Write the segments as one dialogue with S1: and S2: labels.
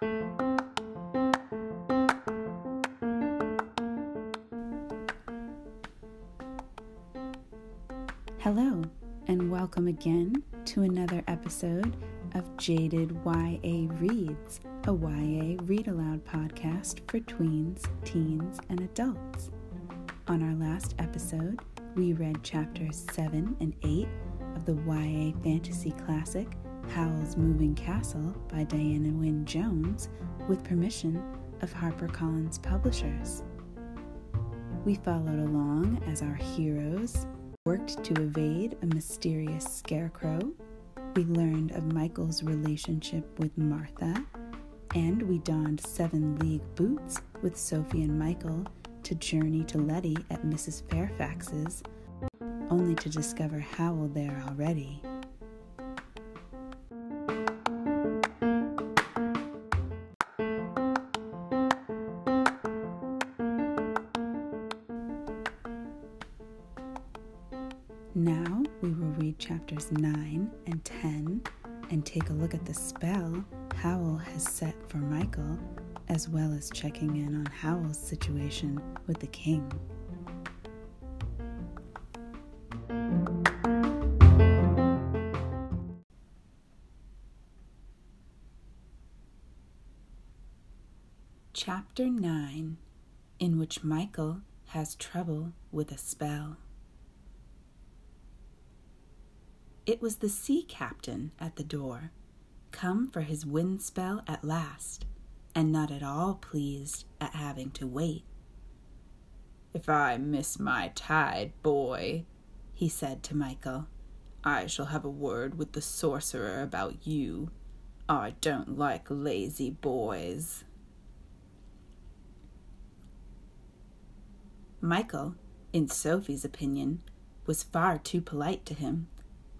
S1: Hello, and welcome again to another episode of Jaded YA Reads, a YA read aloud podcast for tweens, teens, and adults. On our last episode, we read chapters 7 and 8 of the YA fantasy classic Howl's Moving Castle by Diana Wynne Jones with permission of HarperCollins Publishers. We followed along as our heroes worked to evade a mysterious scarecrow. We learned of Michael's relationship with Martha, and we donned seven league boots with Sophie and Michael to journey to Letty at Mrs. Fairfax's, only to discover Howl there already. Checking in on Howl's situation with the king. Chapter 9 In which Michael has trouble with a spell. It was the sea captain at the door, come for his wind spell at last, and not at all pleased at having to wait.
S2: If I miss my tide, boy, he said to Michael, I shall have a word with the sorcerer about you. I don't like lazy boys.
S1: Michael, in Sophie's opinion, was far too polite to him,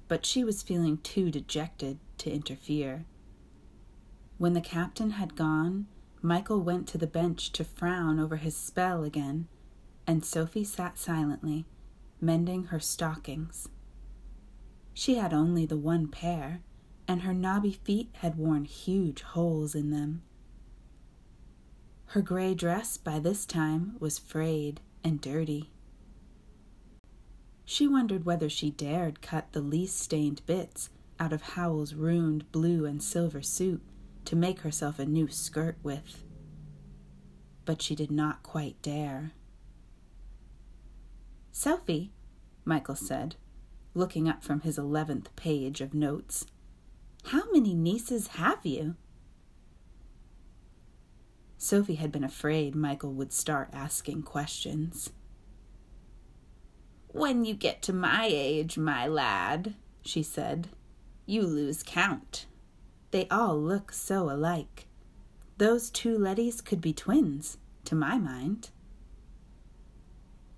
S1: but she was feeling too dejected to interfere. When the captain had gone, Michael went to the bench to frown over his spell again, and Sophie sat silently, mending her stockings. She had only the one pair, and her knobby feet had worn huge holes in them. Her gray dress by this time was frayed and dirty. She wondered whether she dared cut the least stained bits out of Howl's ruined blue and silver suit to make herself a new skirt with. But she did not quite dare. Sophie, Michael said, looking up from his eleventh page of notes, how many nieces have you? Sophie had been afraid Michael would start asking questions.
S2: When you get to my age, my lad, she said, you lose count.
S1: They all look so alike. Those two Lettys could be twins, to my mind.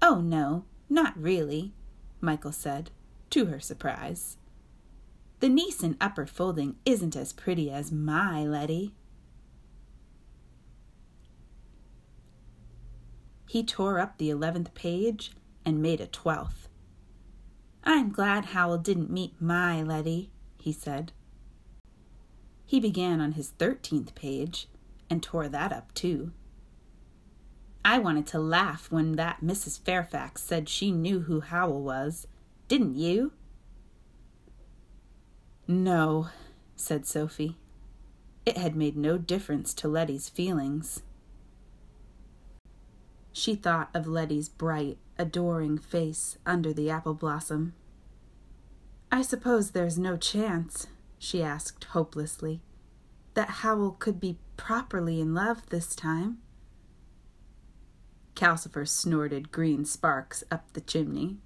S1: Oh, no, not really, Michael said, to her surprise. The niece in upper folding isn't as pretty as my Letty. He tore up the eleventh page and made a twelfth. I'm glad Howl didn't meet my Letty, he said. He began on his thirteenth page and tore that up too. I wanted to laugh when that Mrs. Fairfax said she knew who Howl was. Didn't you? No, said Sophie. It had made no difference to Letty's feelings. She thought of Letty's bright, adoring face under the apple blossom. I suppose there's no chance, she asked hopelessly, that Howl could be properly in love this time. Calcifer snorted green sparks up the chimney.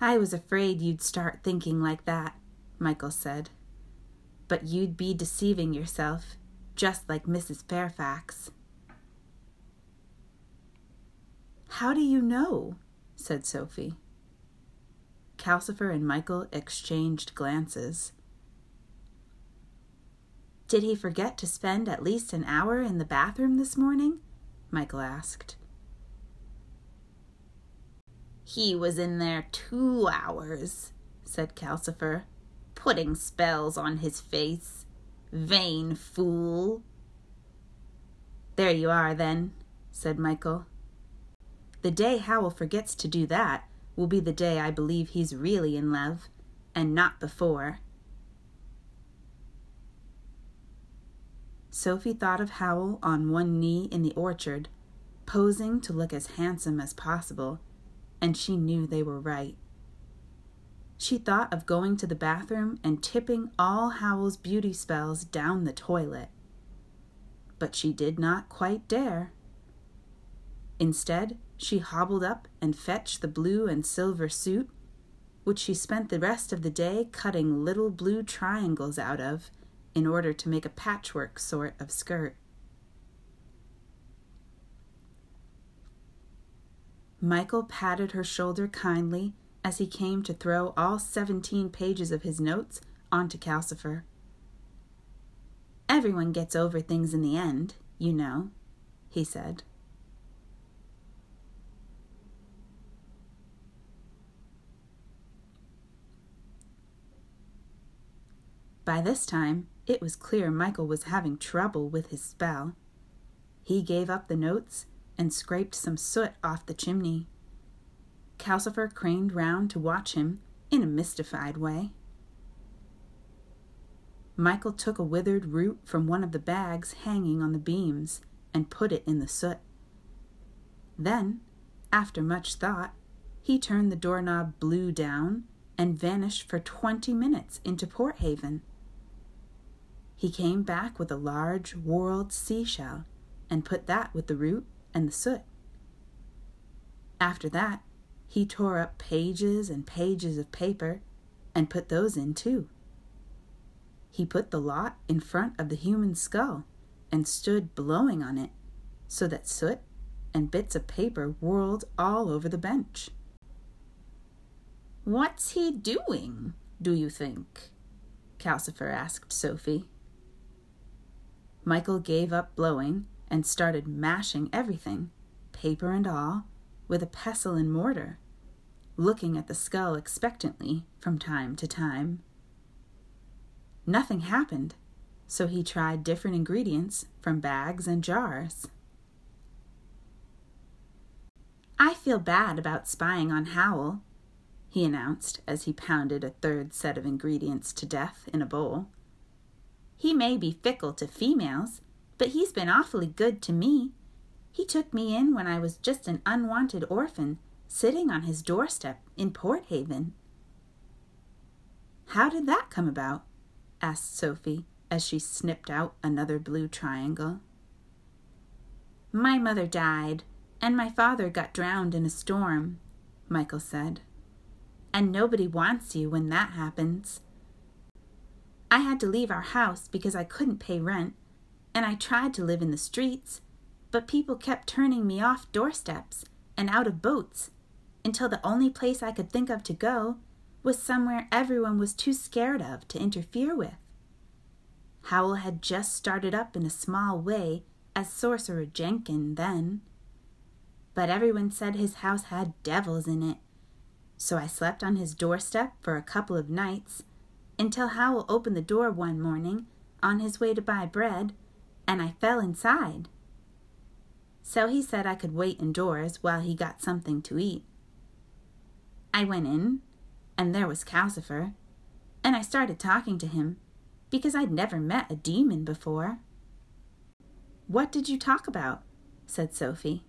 S1: I was afraid you'd start thinking like that, Michael said. But you'd be deceiving yourself, just like Mrs. Fairfax. How do you know? said Sophie. Calcifer and Michael exchanged glances. Did he forget to spend at least an hour in the bathroom this morning? Michael asked.
S2: He was in there two hours, said Calcifer, putting spells on his face. Vain fool! There you are, then, said Michael. The day Howl forgets to do that will be the day I believe he's really in love, and not before. Sophie thought of Howl on one knee in the orchard, posing to look as handsome as possible, and she knew they were right. She thought of going to the bathroom and tipping all Howl's beauty spells down the toilet. But she did not quite dare. Instead, she hobbled up and fetched the blue and silver suit, which she spent the rest of the day cutting little blue triangles out of in order to make a patchwork sort of skirt. Michael patted her shoulder kindly as he came to throw all seventeen pages of his notes onto Calcifer. Everyone gets over things in the end, you know, he said. By this time, it was clear Michael was having trouble with his spell. He gave up the notes and scraped some soot off the chimney. Calcifer craned round to watch him in a mystified way. Michael took a withered root from one of the bags hanging on the beams and put it in the soot. Then, after much thought, he turned the doorknob blue down and vanished for twenty minutes into Port Haven. He came back with a large whorled seashell and put that with the root and the soot. After that, he tore up pages and pages of paper and put those in too. He put the lot in front of the human skull and stood blowing on it so that soot and bits of paper whirled all over the bench. What's he doing, do you think? Calcifer asked Sophie. Michael gave up blowing and started mashing everything, paper and all, with a pestle and mortar, looking at the skull expectantly from time to time. Nothing happened, so he tried different ingredients from bags and jars. I feel bad about spying on Howl, he announced as he pounded a third set of ingredients to death in a bowl. He may be fickle to females, but he's been awfully good to me. He took me in when I was just an unwanted orphan, sitting on his doorstep in Port Haven. How did that come about? asked Sophie as she snipped out another blue triangle. My mother died, and my father got drowned in a storm, Michael said. And nobody wants you when that happens. I had to leave our house because I couldn't pay rent, and I tried to live in the streets, but people kept turning me off doorsteps and out of boats until the only place I could think of to go was somewhere everyone was too scared of to interfere with. Howl had just started up in a small way as Sorcerer Jenkin then. But everyone said his house had devils in it, so I slept on his doorstep for a couple of nights until Howl opened the door one morning on his way to buy bread, and I fell inside. So he said I could wait indoors while he got something to eat. I went in, and there was Calcifer, and I started talking to him because I'd never met a demon before. What did you talk about? said Sophie,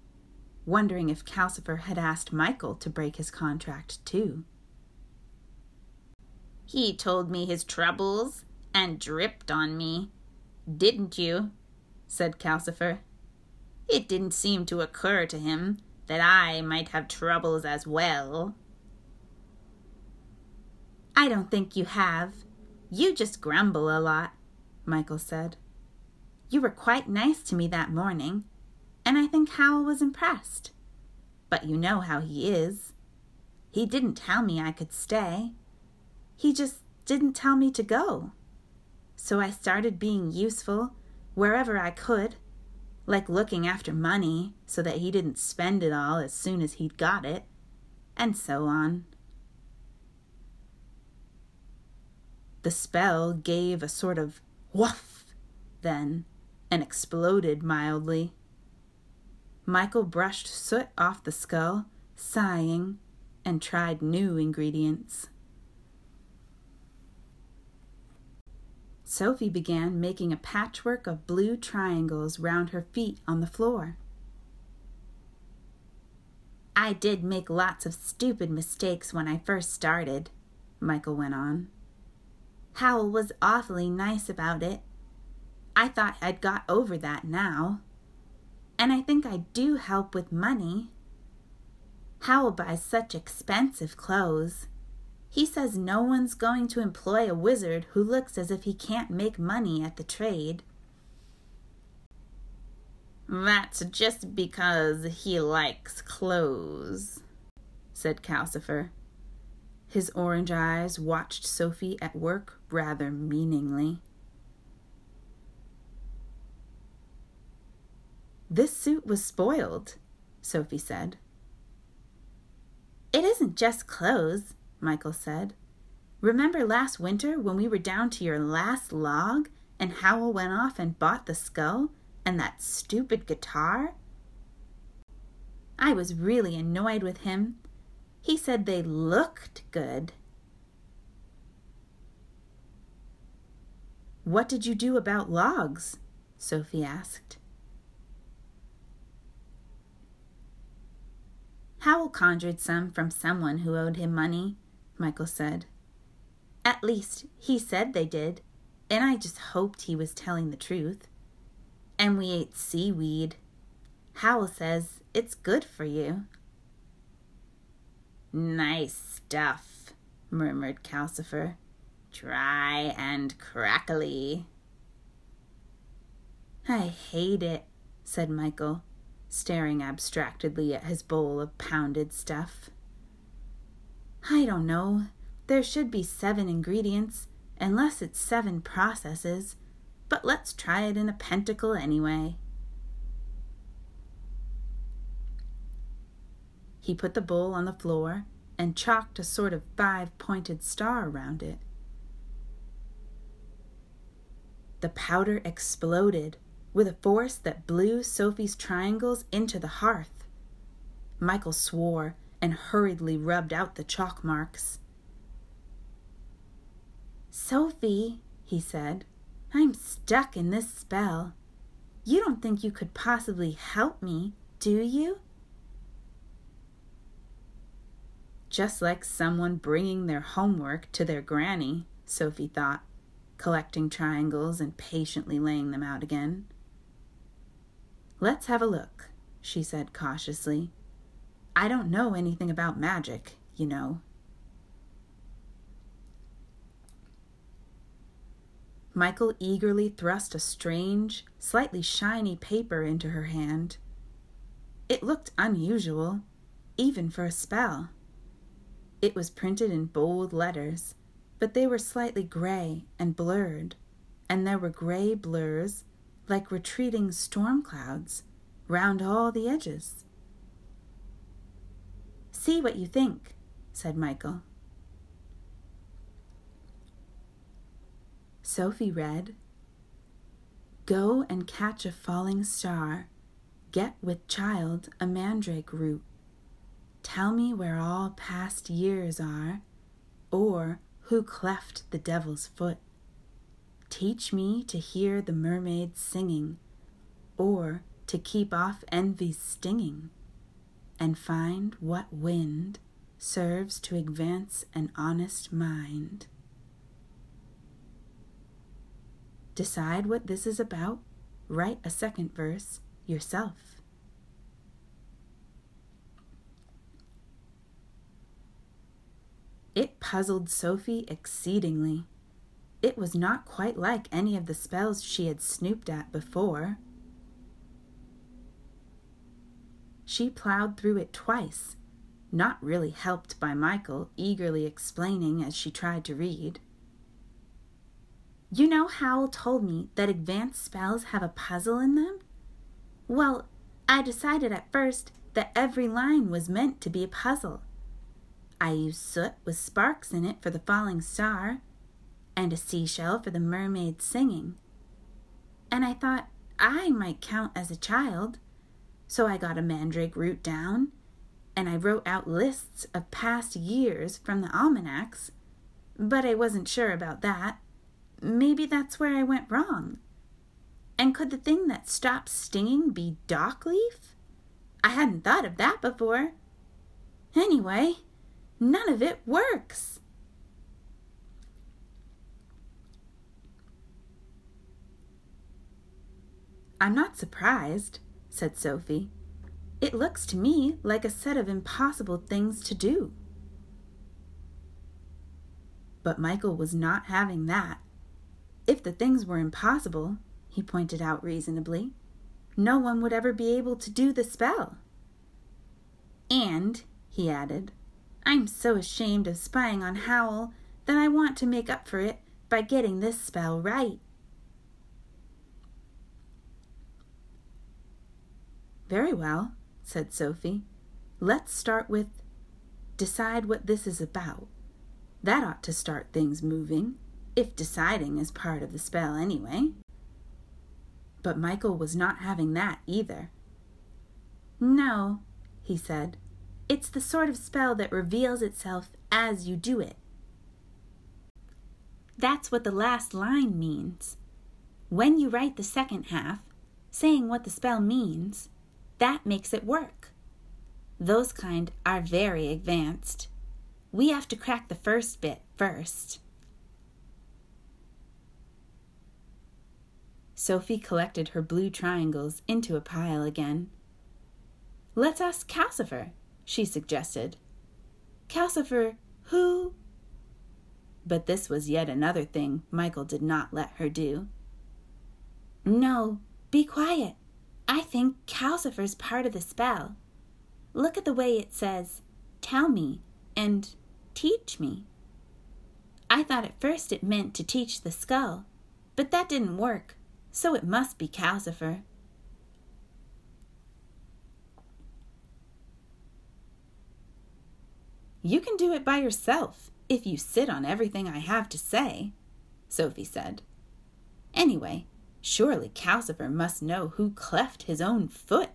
S2: wondering if Calcifer had asked Michael to break his contract too. He told me his troubles and dripped on me. Didn't you? said Calcifer. It didn't seem to occur to him that I might have troubles as well. I don't think you have. You just grumble a lot, Michael said. You were quite nice to me that morning, and I think Howl was impressed. But you know how he is. He didn't tell me I could stay. He just didn't tell me to go. So I started being useful wherever I could, like looking after money so that he didn't spend it all as soon as he'd got it, and so on. The spell gave a sort of woof then and exploded mildly. Michael brushed soot off the skull, sighing, and tried new ingredients. Sophie began making a patchwork of blue triangles round her feet on the floor. I did make lots of stupid mistakes when I first started, Michael went on. Howl was awfully nice about it. I thought I'd got over that now. And I think I do help with money. Howl buys such expensive clothes. He says no one's going to employ a wizard who looks as if he can't make money at the trade. That's just because he likes clothes, said Calcifer. His orange eyes watched Sophie at work rather meaningly. This suit was spoiled, Sophie said. It isn't just clothes, Michael said. Remember last winter when we were down to your last log and Howl went off and bought the skull and that stupid guitar? I was really annoyed with him. He said they looked good. What did you do about logs? Sophie asked. Howl conjured some from someone who owed him money, Michael said. At least, he said they did, and I just hoped he was telling the truth. And we ate seaweed. Howl says it's good for you. Nice stuff, murmured Calcifer. Dry and crackly. I hate it, said Michael staring abstractedly at his bowl of pounded stuff. I don't know. There should be seven ingredients, unless it's seven processes, but let's try it in a pentacle anyway. He put the bowl on the floor and chalked a sort of five pointed star around it. The powder exploded with a force that blew Sophie's triangles into the hearth. Michael swore and hurriedly rubbed out the chalk marks. Sophie, he said, I'm stuck in this spell. You don't think you could possibly help me, do you? Just like someone bringing their homework to their granny, Sophie thought, collecting triangles and patiently laying them out again. Let's have a look, she said cautiously. I don't know anything about magic, you know. Michael eagerly thrust a strange, slightly shiny paper into her hand. It looked unusual, even for a spell. It was printed in bold letters, but they were slightly gray and blurred, and there were gray blurs like retreating storm clouds, round all the edges. See what you think, said Michael. Sophie read, Go and catch a falling star, get with child a mandrake root. Tell me where all past years are, or who cleft the devil's foot. Teach me to hear the mermaids singing, or to keep off envy's stinging, and find what wind serves to advance an honest mind. Decide what this is about, write a second verse yourself. It puzzled Sophie exceedingly. It was not quite like any of the spells she had snooped at before. She plowed through it twice, not really helped by Michael eagerly explaining as she tried to read. You know, Howl told me that advanced spells have a puzzle in them? Well, I decided at first that every line was meant to be a puzzle. I used soot with sparks in it for the falling star, and a seashell for the mermaid singing.
S1: and I thought I might count as a child. So I got a mandrake root down, and I wrote out lists of past years from the almanacs, but I wasn't sure about that. Maybe that's where I went wrong. And could the thing that stops stinging be dockleaf? I hadn't thought of that before. Anyway, none of it works. I'm not surprised, said Sophie. It looks to me like a set of impossible things to do. But Michael was not having that. If the things were impossible, he pointed out reasonably, no one would ever be able to do the spell. And, he added, I'm so ashamed of spying on Howl that I want to make up for it by getting this spell right. Very well, said Sophie. Let's start with decide what this is about. That ought to start things moving, if deciding is part of the spell anyway. But Michael was not having that either. No, he said. It's the sort of spell that reveals itself as you do it. That's what the last line means. When you write the second half, saying what the spell means, that makes it work. Those kind are very advanced. We have to crack the first bit first. Sophie collected her blue triangles into a pile again. Let's ask Calcifer, she suggested. Calcifer, who? But this was yet another thing Michael did not let her do. No, be quiet. I think Calcifer's part of the spell. Look at the way it says, tell me, and teach me. I thought at first it meant to teach the skull, but that didn't work so it must be Calcifer. You can do it by yourself if you sit on everything I have to say, Sophie said. Anyway, surely Calcifer must know who cleft his own foot.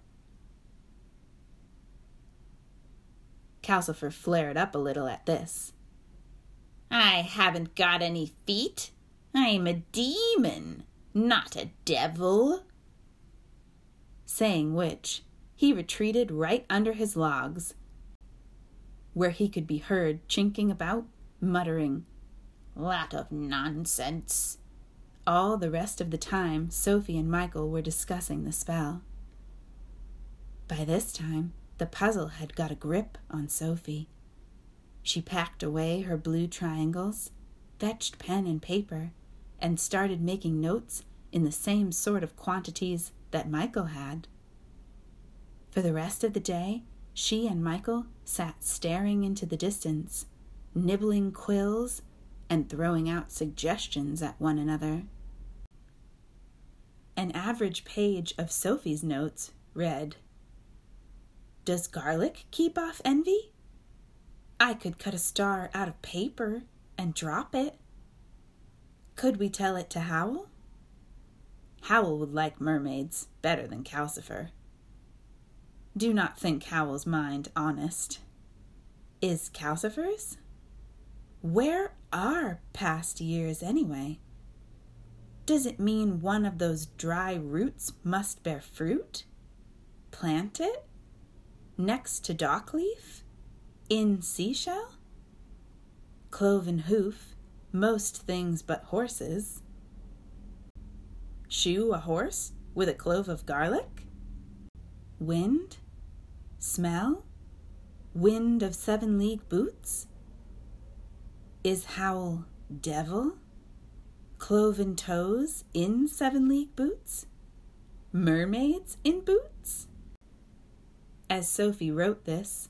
S1: Calcifer flared up a little at this. I haven't got any feet. I'm a demon not a devil. Saying which, he retreated right under his logs, where he could be heard chinking about, muttering, Lot of nonsense. All the rest of the time, Sophie and Michael were discussing the spell. By this time, the puzzle had got a grip on Sophie. She packed away her blue triangles, fetched pen and paper, and started making notes in the same sort of quantities that Michael had. For the rest of the day, she and Michael sat staring into the distance, nibbling quills and throwing out suggestions at one another. An average page of Sophie's notes read Does garlic keep off envy? I could cut a star out of paper and drop it. Could we tell it to Howl? Howl would like mermaids better than Calcifer. Do not think Howl's mind honest. Is Calcifer's? Where are past years anyway? Does it mean one of those dry roots must bear fruit? Plant it? Next to dockleaf? In seashell? Cloven hoof, most things but horses. Shoe a horse with a clove of garlic? Wind? Smell? Wind of seven league boots? Is Howl devil? Cloven toes in seven league boots? Mermaids in boots? As Sophie wrote this,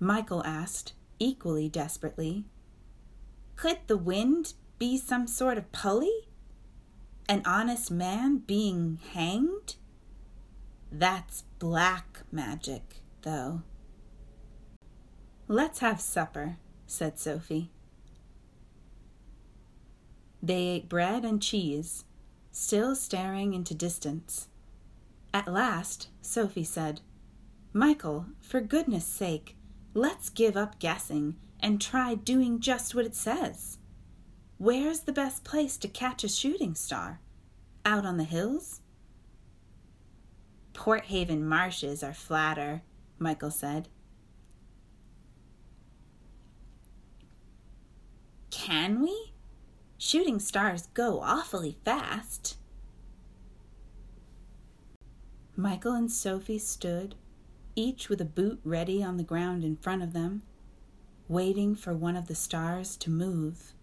S1: Michael asked, equally desperately, Could the wind be some sort of pulley? an honest man being hanged? That's black magic, though. Let's have supper, said Sophie. They ate bread and cheese, still staring into distance. At last, Sophie said, Michael, for goodness sake, let's give up guessing and try doing just what it says. Where's the best place to catch a shooting star? Out on the hills? Port Haven marshes are flatter, Michael said. Can we? Shooting stars go awfully fast. Michael and Sophie stood, each with a boot ready on the ground in front of them, waiting for one of the stars to move.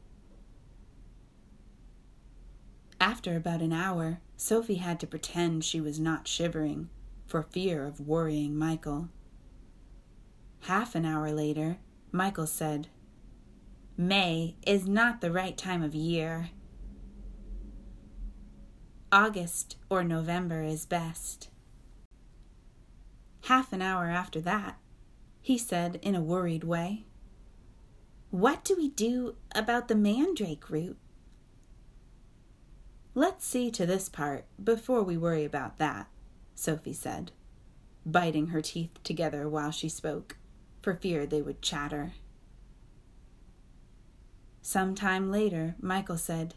S1: After about an hour, Sophie had to pretend she was not shivering for fear of worrying Michael. Half an hour later, Michael said, May is not the right time of year. August or November is best. Half an hour after that, he said in a worried way, What do we do about the mandrake root? Let's see to this part before we worry about that, Sophie said, biting her teeth together while she spoke, for fear they would chatter. Some time later, Michael said,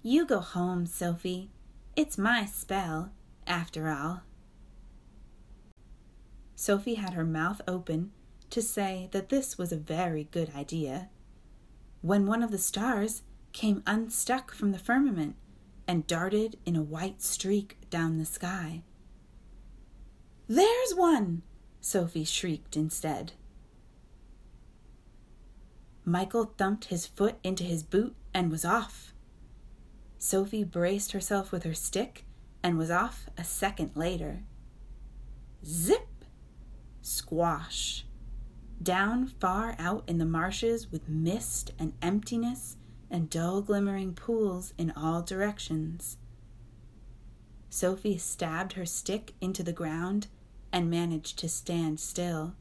S1: You go home, Sophie. It's my spell, after all. Sophie had her mouth open to say that this was a very good idea, when one of the stars came unstuck from the firmament and darted in a white streak down the sky. There's one! Sophie shrieked instead. Michael thumped his foot into his boot and was off. Sophie braced herself with her stick and was off a second later. Zip! Squash! Down far out in the marshes with mist and emptiness and dull glimmering pools in all directions. Sophie stabbed her stick into the ground and managed to stand still.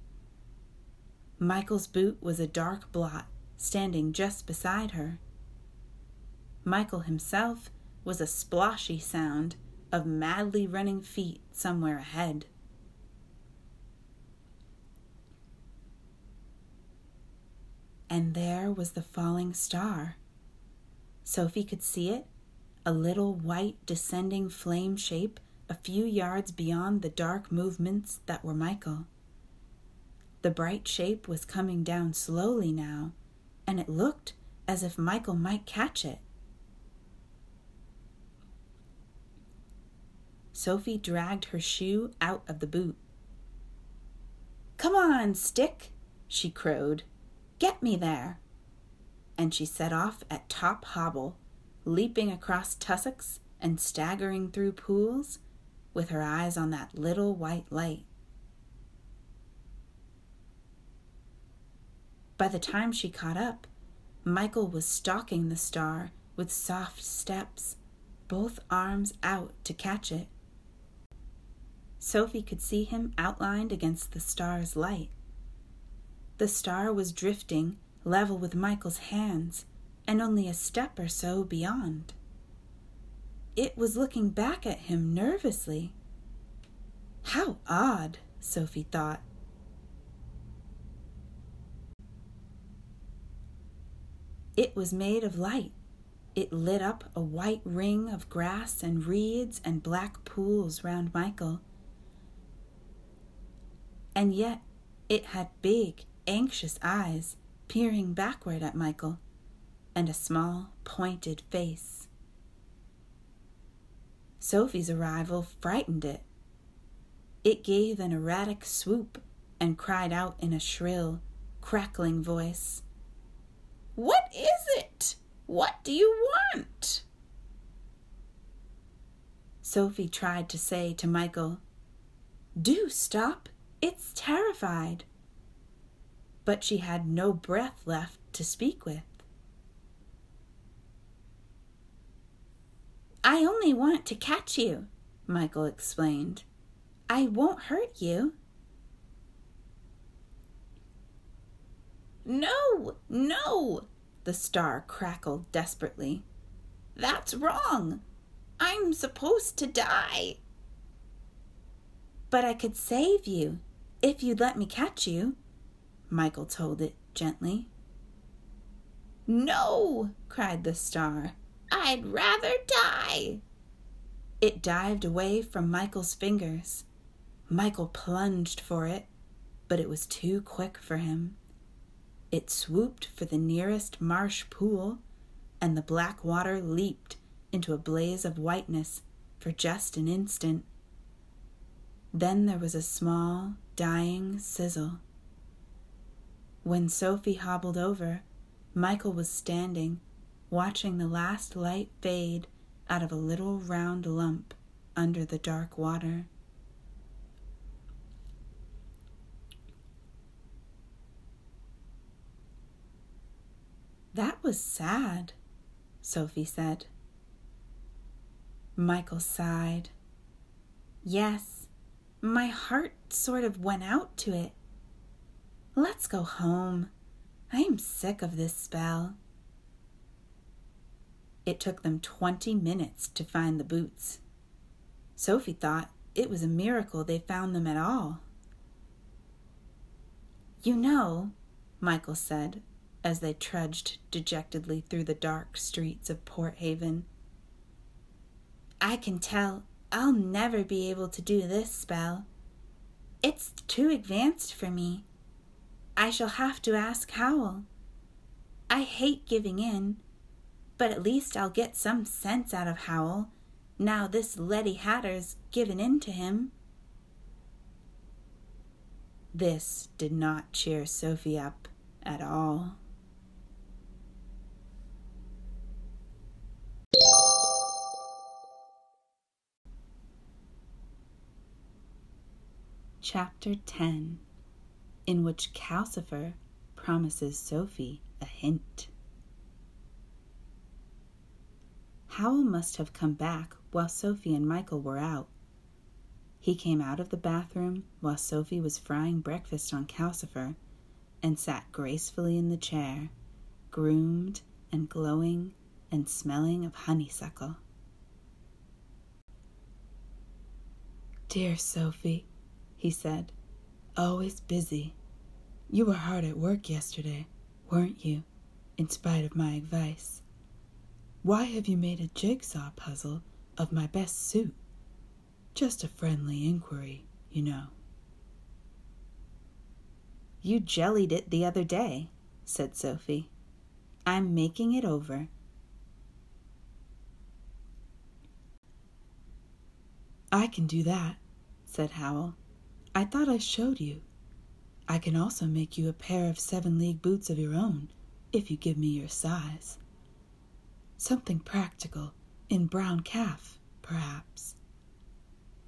S1: Michael's boot was a dark blot standing just beside her. Michael himself was a sploshy sound of madly running feet somewhere ahead. And there was the falling star. Sophie could see it, a little white descending flame shape a few yards beyond the dark movements that were Michael. The bright shape was coming down slowly now, and it looked as if Michael might catch it. Sophie dragged her shoe out of the boot. Come on, stick, she crowed. Get me there and she set off at top hobble, leaping across tussocks and staggering through pools with her eyes on that little white light. By the time she caught up, Michael was stalking the star with soft steps, both arms out to catch it. Sophie could see him outlined against the star's light. The star was drifting level with Michael's hands, and only a step or so beyond. It was looking back at him nervously. How odd, Sophie thought. It was made of light. It lit up a white ring of grass and reeds and black pools round Michael. And yet it had big, anxious eyes peering backward at Michael, and a small, pointed face. Sophie's arrival frightened it. It gave an erratic swoop and cried out in a shrill, crackling voice What is it? What do you want? Sophie tried to say to Michael, Do stop, it's terrified but she had no breath left to speak with. I only want to catch you, Michael explained. I won't hurt you. No, no, the star crackled desperately. That's wrong.
S2: I'm supposed to die.
S1: But I could save you if you'd let me catch you, Michael told it gently.
S2: No, cried the star. I'd rather die.
S1: It dived away from Michael's fingers. Michael plunged for it, but it was too quick for him. It swooped for the nearest marsh pool, and the black water leaped into a blaze of whiteness for just an instant. Then there was a small, dying sizzle. When Sophie hobbled over, Michael was standing, watching the last light fade out of a little round lump under the dark water. That was sad, Sophie said. Michael sighed. Yes, my heart sort of went out to it. Let's go home. I am sick of this spell. It took them twenty minutes to find the boots. Sophie thought it was a miracle they found them at all. You know, Michael said as they trudged dejectedly through the dark streets of Port Haven. I can tell I'll never be able to do this spell. It's too advanced for me. I shall have to ask Howl. I hate giving in, but at least I'll get some sense out of Howl now this Letty Hatter's given in to him. This did not cheer Sophie up at all. Chapter 10 In which Calcifer promises Sophie a hint. Howl must have come back while Sophie and Michael were out. He came out of the bathroom while Sophie was frying breakfast on Calcifer and sat gracefully in the chair, groomed and glowing and smelling of honeysuckle. Dear Sophie, he said, oh, always busy. You were hard at work yesterday, weren't you, in spite of my advice? Why have you made a jigsaw puzzle of my best suit? Just a friendly inquiry, you know. You jellied it the other day, said Sophie. I'm making it over. I can do that, said Howl. I thought I showed you. I can also make you a pair of seven league boots of your own, if you give me your size. Something practical, in brown calf, perhaps.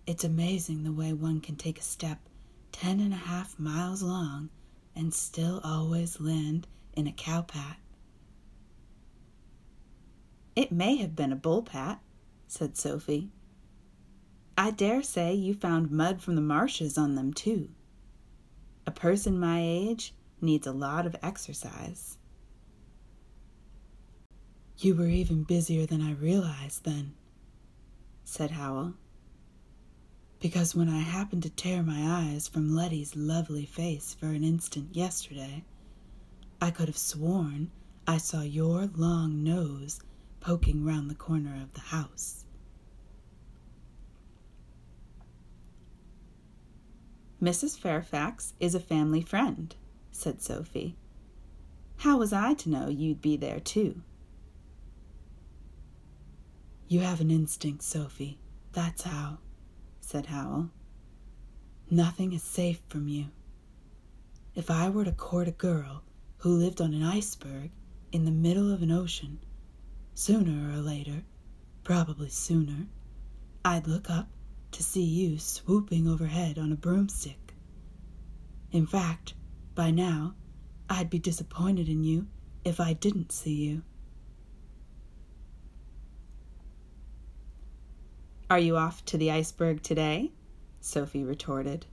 S1: It's amazing the way one can take a step ten and a half miles long and still always land in a cowpat. It may have been a bull pat, said Sophie. I dare say you found mud from the marshes on them, too. A person my age needs a lot of exercise. You were even busier than I realized then, said Howl. Because when I happened to tear my eyes from Letty's lovely face for an instant yesterday, I could have sworn I saw your long nose poking round the corner of the house. Mrs. Fairfax is a family friend, said Sophie. How was I to know you'd be there too? You have an instinct, Sophie. That's how, said Howl. Nothing is safe from you. If I were to court a girl who lived on an iceberg in the middle of an ocean, sooner or later, probably sooner, I'd look up to see you swooping overhead on a broomstick. In fact, by now, I'd be disappointed in you if I didn't see you. Are you off to the iceberg today? Sophie retorted.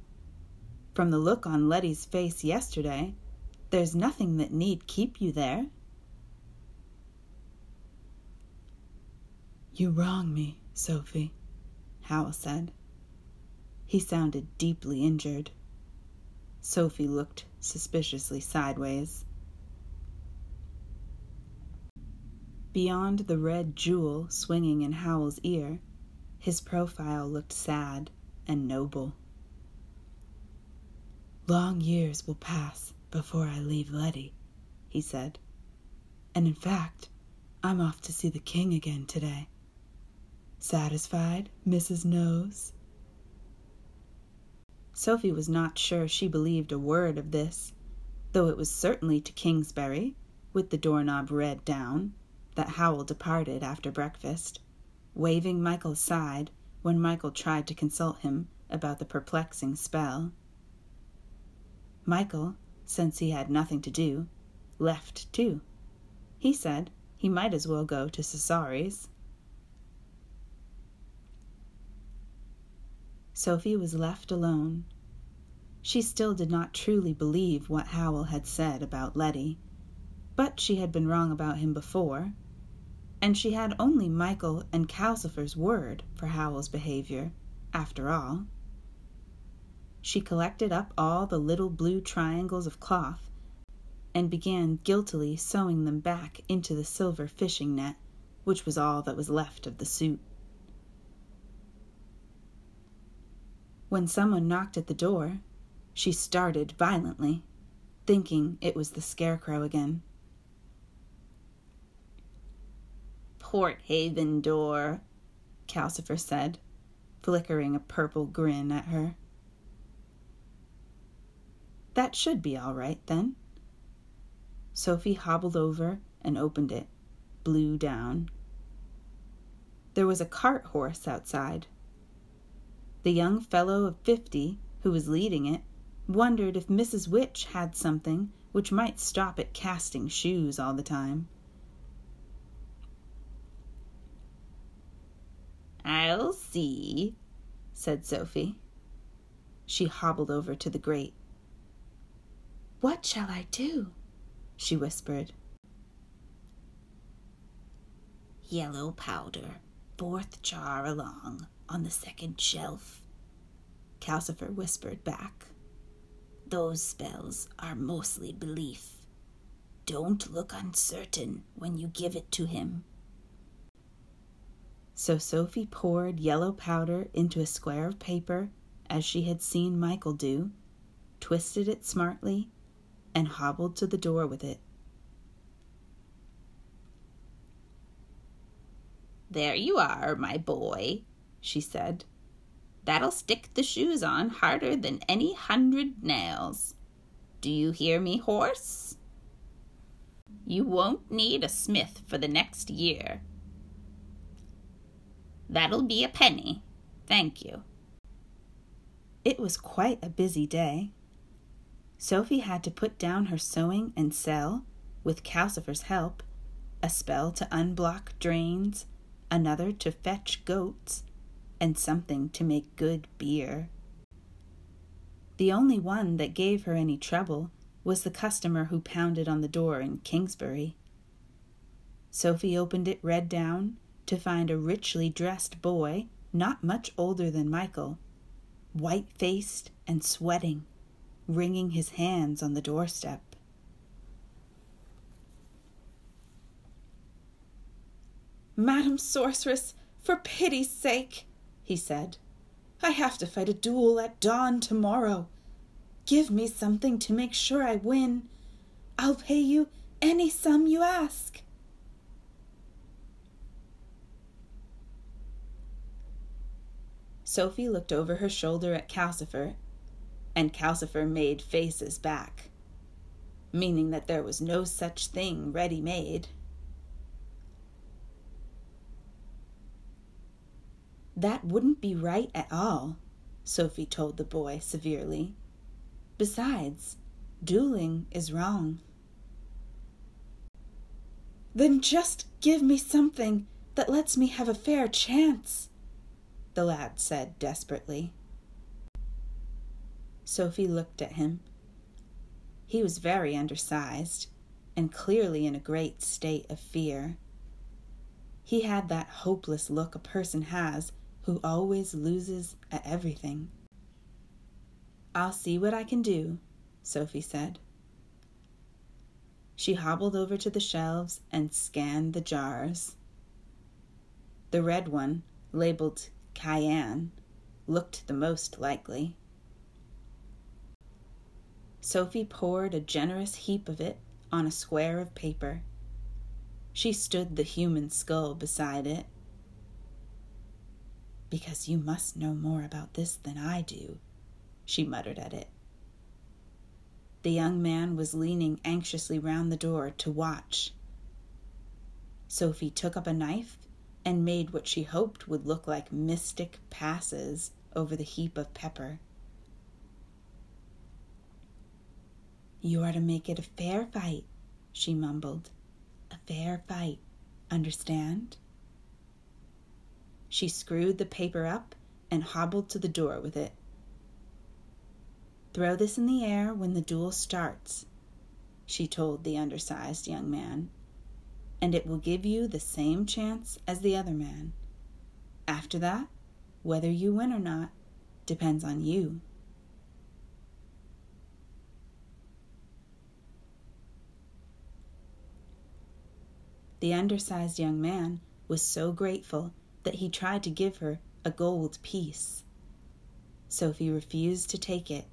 S1: From the look on Letty's face yesterday, there's nothing that need keep you there. You wrong me, Sophie, Howl said. He sounded deeply injured. Sophie looked suspiciously sideways. Beyond the red jewel swinging in Howl's ear, his profile looked sad and noble. Long years will pass before I leave Letty, he said. And in fact, I'm off to see the king again today. Satisfied, Mrs. Nose? Sophie was not sure she believed a word of this, though it was certainly to Kingsbury, with the doorknob red down, that Howl departed after breakfast, waving Michael aside when Michael tried to consult him about the perplexing spell. Michael, since he had nothing to do, left too. He said he might as well go to Cesari's. Sophie was left alone. She still did not truly believe what Howl had said about Letty, but she had been wrong about him before, and she had only Michael and Calcifer's word for Howl's behavior, after all. She collected up all the little blue triangles of cloth and began guiltily sewing them back into the silver fishing net, which was all that was left of the suit. When someone knocked at the door, she started violently, thinking it was the scarecrow again.
S2: Porthaven door, Calcifer said, flickering a purple grin at her.
S1: That should be all right, then. Sophie hobbled over and opened it, blue down. There was a cart horse outside. The young fellow of fifty who was leading it wondered if Mrs. Witch had something which might stop it casting shoes all the time.
S2: I'll see, said Sophie.
S1: She hobbled over to the grate. What shall I do? she whispered.
S2: Yellow powder, fourth jar along, on the second shelf, Calcifer whispered back. Those spells are mostly belief. Don't look uncertain when you give it to him.
S1: So Sophie poured yellow powder into a square of paper, as she had seen Michael do, twisted it smartly, and hobbled to the door with it.
S2: There you are, my boy, she said. That'll stick the shoes on harder than any hundred nails. Do you hear me, horse? You won't need a smith for the next year. That'll be a penny. Thank you.
S1: It was quite a busy day. Sophie had to put down her sewing and sell, with Calcifer's help, a spell to unblock drains, another to fetch goats, and something to make good beer. The only one that gave her any trouble was the customer who pounded on the door in Kingsbury. Sophie opened it red down to find a richly dressed boy, not much older than Michael, white faced and sweating wringing his hands on the doorstep.
S3: Madam Sorceress, for pity's sake, he said, I have to fight a duel at dawn tomorrow. Give me something to make sure I win. I'll pay you any sum you ask.
S1: Sophie looked over her shoulder at Calcifer and Calcifer made faces back, meaning that there was no such thing ready made. That wouldn't be right at all, Sophie told the boy severely. Besides, dueling is wrong.
S3: Then just give me something that lets me have a fair chance, the lad said desperately.
S1: Sophie looked at him. He was very undersized and clearly in a great state of fear.
S3: He had that hopeless look a person has who always loses at everything. I'll see what I can do, Sophie said. She hobbled over to the shelves and scanned the jars. The red one, labeled Cayenne, looked the most likely. Sophie poured a generous heap of it on a square of paper. She stood the human skull beside it. Because you must know more about this than I do, she muttered at it. The young man was leaning anxiously round the door to watch. Sophie took up a knife and made what she hoped would look like mystic passes over the heap of pepper. You are to make it a fair fight, she mumbled. A fair fight. Understand? She screwed the paper up and hobbled to the door with it. Throw this in the air when the duel starts, she told the undersized young man, and it will give you the same chance as the other man. After that, whether you win or not depends on you. The undersized young man was so grateful that he tried to give her a gold piece. Sophie refused to take it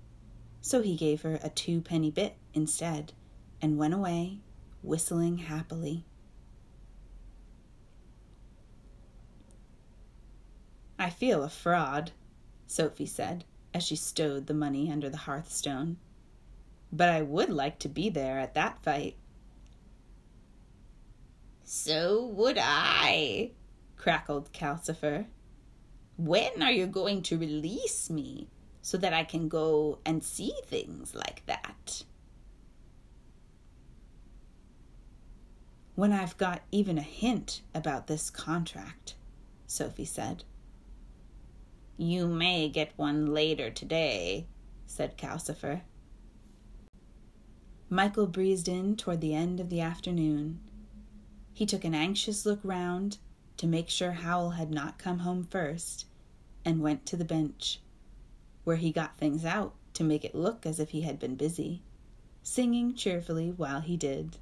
S3: so he gave her a two penny bit instead and went away, whistling happily. I feel a fraud, Sophie said as she stowed the money under the hearthstone. But I would like to be there at that fight.
S2: So would I, crackled Calcifer. When are you going to release me? so that I can go and see things like that.
S3: When I've got even a hint about this contract, Sophie said.
S2: You may get one later today, said Calcifer.
S3: Michael breezed in toward the end of the afternoon. He took an anxious look round to make sure Howl had not come home first and went to the bench where he got things out to make it look as if he had been busy, singing cheerfully while he did.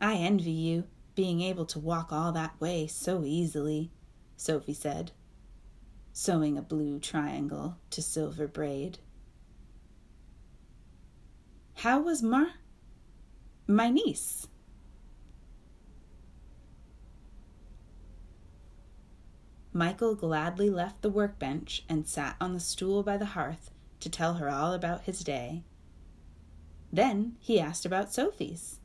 S3: I envy you, being able to walk all that way so easily, Sophie said, sewing a blue triangle to silver braid. How was Mar? My niece? Michael gladly left the workbench and sat on the stool by the hearth to tell her all about his day. Then he asked about Sophie's.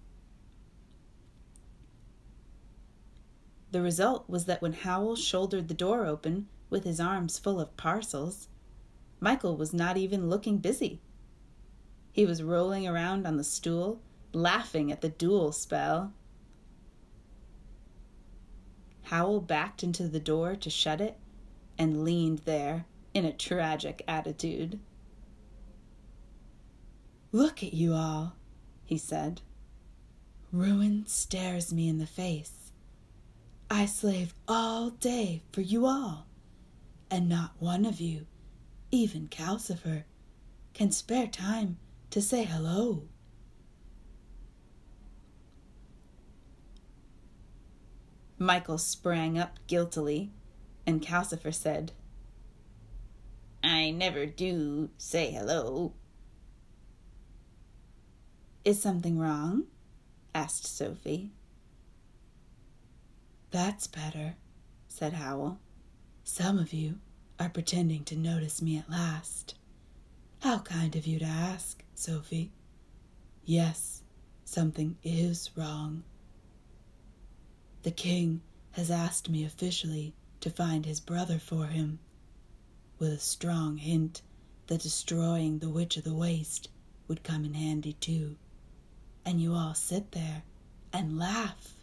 S3: The result was that when Howl shouldered the door open with his arms full of parcels, Michael was not even looking busy. He was rolling around on the stool, laughing at the duel spell Howl backed into the door to shut it and leaned there in a tragic attitude. Look at you all, he said. Ruin stares me in the face. I slave all day for you all, and not one of you, even Calcifer, can spare time to say hello. Michael sprang up guiltily, and Calcifer said,
S2: I never do say hello.
S3: Is something wrong? asked Sophie. That's better, said Howl. Some of you are pretending to notice me at last. How kind of you to ask, Sophie. Yes, something is wrong. The king has asked me officially to find his brother for him, with a strong hint that destroying the Witch of the Waste would come in handy too. And you all sit there and laugh.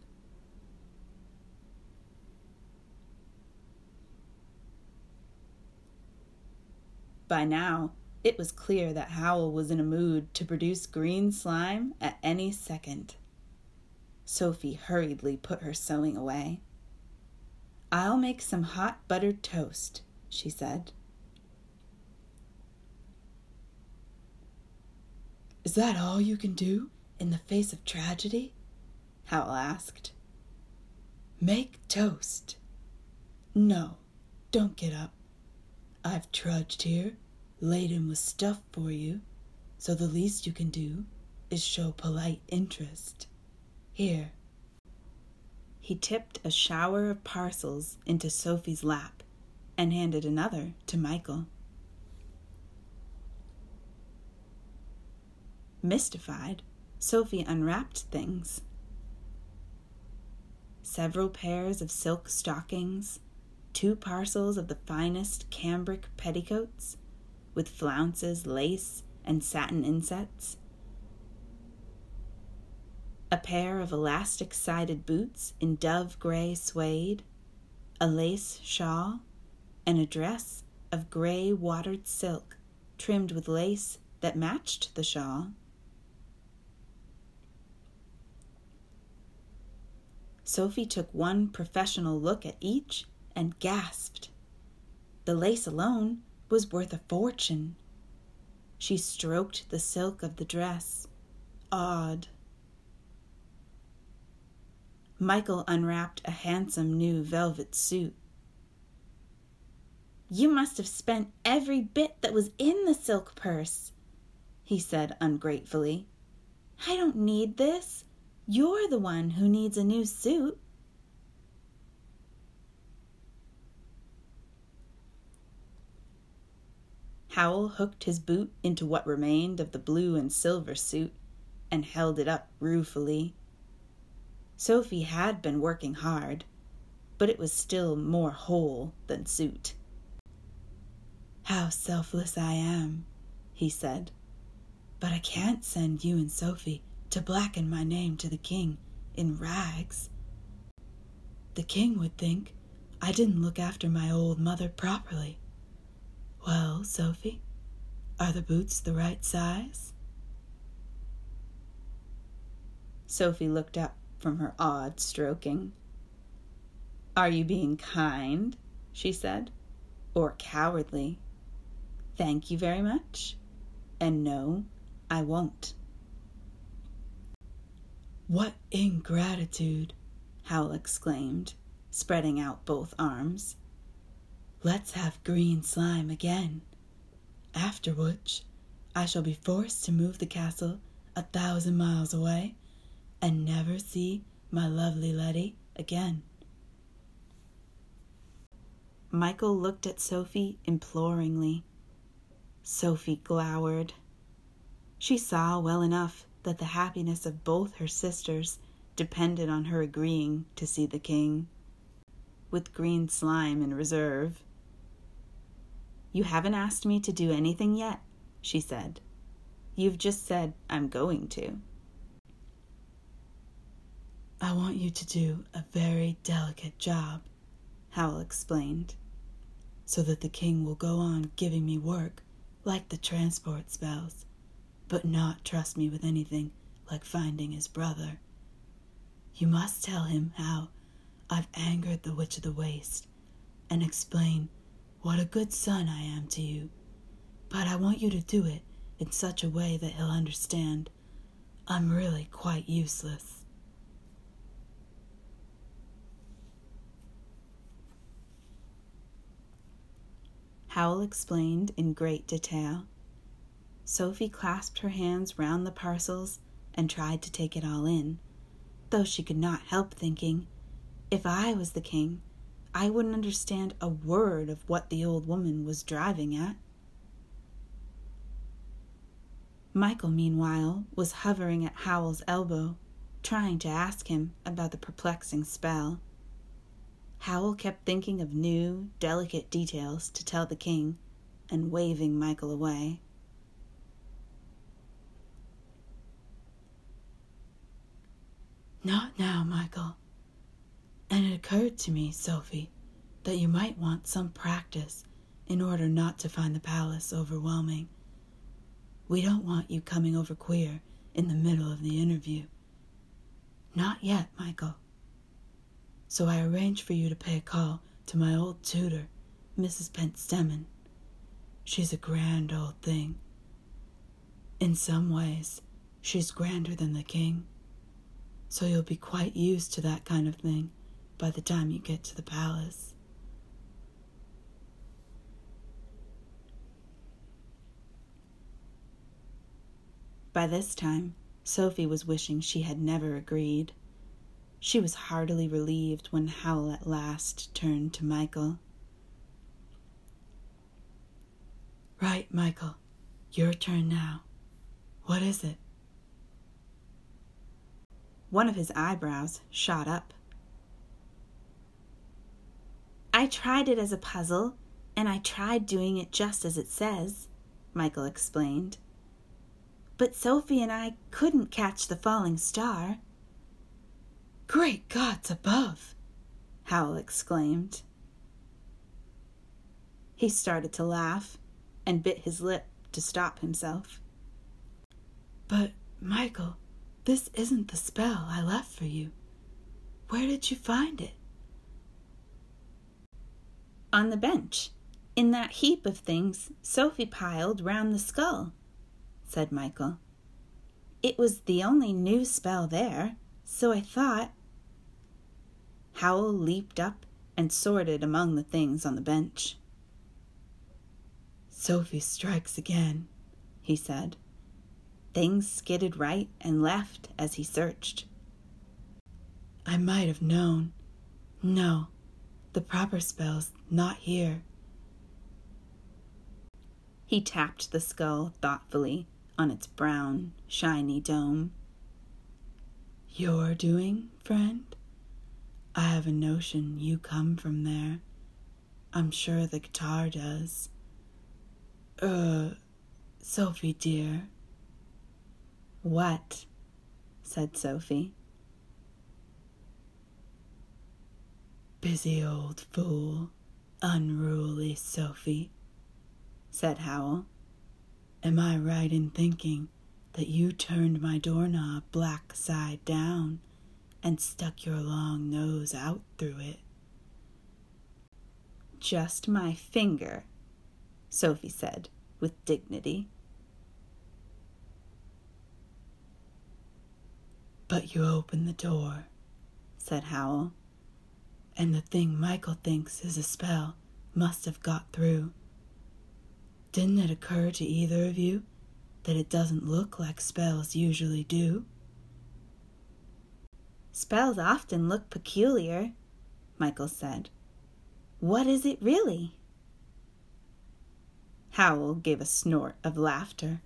S3: By now, It was clear that Howl was in a mood to produce green slime at any second. Sophie hurriedly put her sewing away. I'll make some hot buttered toast, she said. Is that all you can do in the face of tragedy? Howl asked. Make toast. No, don't get up. I've trudged here, laden with stuff for you, so the least you can do is show polite interest. Here. He tipped a shower of parcels into Sophie's lap and handed another to Michael. Mystified, Sophie unwrapped things. Several pairs of silk stockings, two parcels of the finest cambric petticoats, with flounces, lace, and satin insets, a pair of elastic sided boots in dove gray suede, a lace shawl, and a dress of gray watered silk trimmed with lace that matched the shawl. Sophie took one professional look at each and gasped. The lace alone was worth a fortune. She stroked the silk of the dress, awed. Michael unwrapped a handsome new velvet suit. You must have spent every bit that was in the silk purse, he said ungratefully. I don't need this. You're the one who needs a new suit. Howl hooked his boot into what remained of the blue and silver suit and held it up ruefully. Sophie had been working hard, but it was still more whole than suit. How selfless I am, he said. But I can't send you and Sophie to blacken my name to the king in rags. The king would think I didn't look after my old mother properly. Well, Sophie, are the boots the right size? Sophie looked up from her odd stroking. Are you being kind? she said, or cowardly? Thank you very much. And no, I won't. What ingratitude! Howl exclaimed, spreading out both arms. Let's have green slime again. After which, I shall be forced to move the castle a thousand miles away and never see my lovely Letty again. Michael looked at Sophie imploringly. Sophie glowered. She saw well enough that the happiness of both her sisters depended on her agreeing to see the king, with green slime in reserve. You haven't asked me to do anything yet, she said. You've just said I'm going to. I want you to do a very delicate job, Howl explained, so that the king will go on giving me work like the transport spells but not trust me with anything like finding his brother. You must tell him how I've angered the Witch of the Waste and explain what a good son I am to you. But I want you to do it in such a way that he'll understand I'm really quite useless. Howl explained in great detail Sophie clasped her hands round the parcels and tried to take it all in, though she could not help thinking, if I was the king, I wouldn't understand a word of what the old woman was driving at. Michael, meanwhile, was hovering at Howl's elbow, trying to ask him about the perplexing spell. Howl kept thinking of new, delicate details to tell the king and waving Michael away. Not now, Michael. And it occurred to me, Sophie, that you might want some practice in order not to find the palace overwhelming We don't want you coming over queer in the middle of the interview. Not yet, Michael. So I arranged for you to pay a call to my old tutor, Mrs. Pentstemon. She's a grand old thing. In some ways, she's grander than the king. So you'll be quite used to that kind of thing by the time you get to the palace.
S1: By this time, Sophie was wishing she had never agreed. She was heartily relieved when Howl at last turned to Michael.
S3: Right, Michael. Your turn now. What is it?
S1: One of his eyebrows shot up. I tried it as a puzzle, and I tried doing it just as it says, Michael explained. But Sophie and I couldn't catch the falling star.
S3: Great gods above!
S1: Howl exclaimed. He started to laugh and bit his lip to stop himself.
S3: But, Michael, this isn't the spell I left for you. Where did you find it?
S1: On the bench, in that heap of things Sophie piled round the skull, said Michael. It was the only new spell there, so I thought. Howl leaped up and sorted among the things on the bench.
S3: Sophie strikes again, he said.
S1: Things skidded right and left as he searched.
S3: I might have known. No, the proper spell's not here.
S1: He tapped the skull thoughtfully on its brown, shiny dome.
S3: Your doing, friend? I have a notion you come from there. I'm sure the guitar does. Er, Sophie dear.
S1: What? said Sophie.
S3: Busy old fool, unruly Sophie, said Howl. Am I right in thinking that you turned my doorknob black side down and stuck your long nose out through it?
S1: Just my finger, Sophie said with dignity.
S3: But you opened the door, said Howl, and the thing Michael thinks is a spell must have got through. Didn't it occur to either of you that it doesn't look like spells usually do?
S1: Spells often look peculiar, Michael said. What is it really? Howl gave a snort of laughter.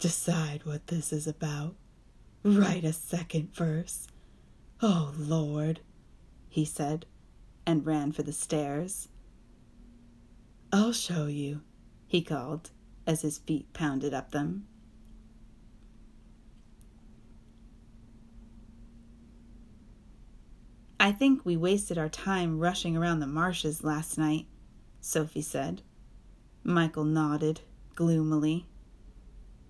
S3: Decide what this is about. Write a second verse. Oh, Lord, he said, and ran for the stairs. I'll show you, he called as his feet pounded up them.
S1: I think we wasted our time rushing around the marshes last night, Sophie said. Michael nodded gloomily.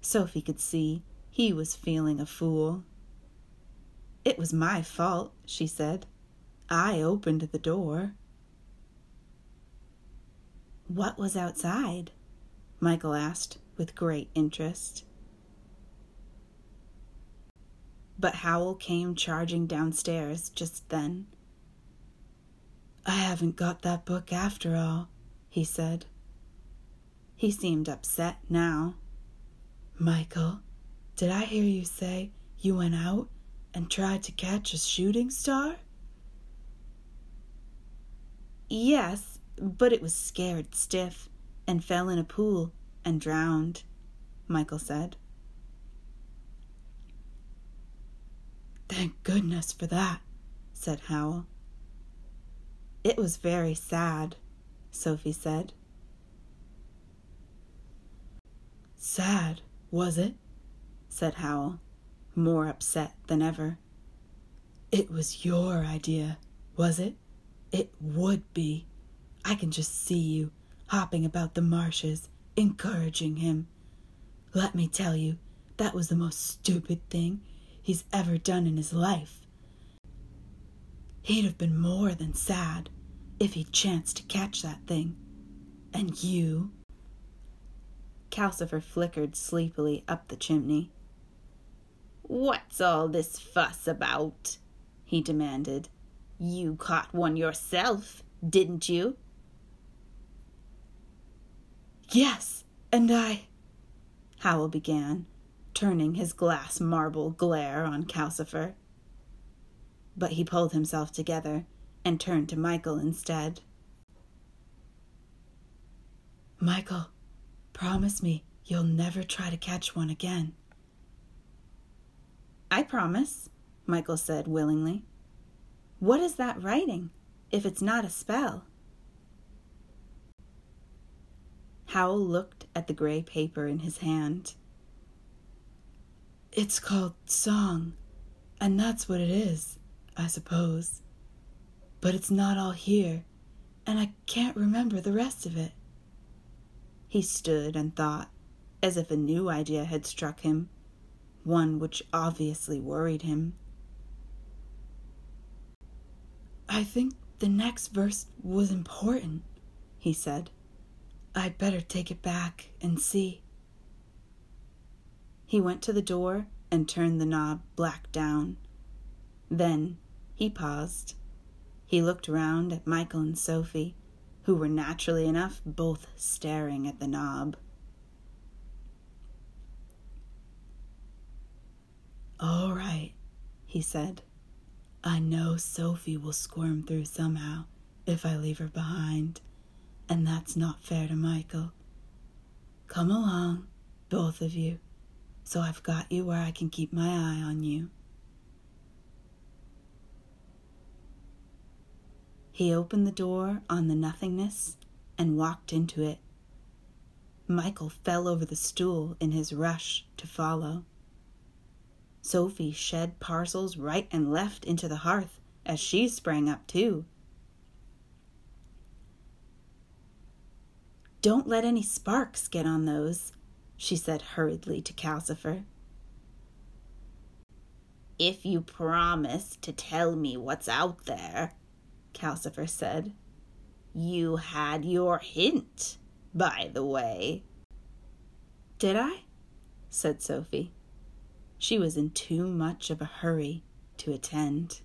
S1: Sophie could see he was feeling a fool. It was my fault, she said. I opened the door. What was outside? Michael asked with great interest. But Howl came charging downstairs just then.
S3: I haven't got that book after all, he said.
S1: He seemed upset now.
S3: Michael, did I hear you say you went out and tried to catch a shooting star?
S1: Yes, but it was scared stiff and fell in a pool and drowned, Michael said.
S3: Thank goodness for that, said Howl.
S1: It was very sad, Sophie said.
S3: Sad, was it? said Howl, more upset than ever. It was your idea, was it? It would be. I can just see you hopping about the marshes, encouraging him. Let me tell you, that was the most stupid thing he's ever done in his life. He'd have been more than sad if he'd chanced to catch that thing. And you?
S1: Calcifer flickered sleepily up the chimney.
S2: What's all this fuss about? he demanded. You caught one yourself, didn't you?
S3: Yes, and I.
S1: Howl began, turning his glass marble glare on Calcifer. But he pulled himself together and turned to Michael instead.
S3: Michael, promise me you'll never try to catch one again.
S1: I promise, Michael said willingly. What is that writing, if it's not a spell? Howl looked at the gray paper in his hand.
S3: It's called Song, and that's what it is, I suppose. But it's not all here, and I can't remember the rest of it.
S1: He stood and thought, as if a new idea had struck him, one which obviously worried him.
S3: I think the next verse was important, he said. I'd better take it back and see.
S1: He went to the door and turned the knob black down. Then he paused. He looked round at Michael and Sophie who were naturally enough both staring at the knob.
S3: All right, he said. I know Sophie will squirm through somehow if I leave her behind, and that's not fair to Michael. Come along, both of you, so I've got you where I can keep my eye on you.
S1: He opened the door on the nothingness and walked into it. Michael fell over the stool in his rush to follow. Sophie shed parcels right and left into the hearth as she sprang up too. Don't let any sparks get on those, she said hurriedly to Calcifer.
S2: If you promise to tell me what's out there, Calcifer said. You had your hint, by the way.
S1: Did I? said Sophie. She was in too much of a hurry to attend.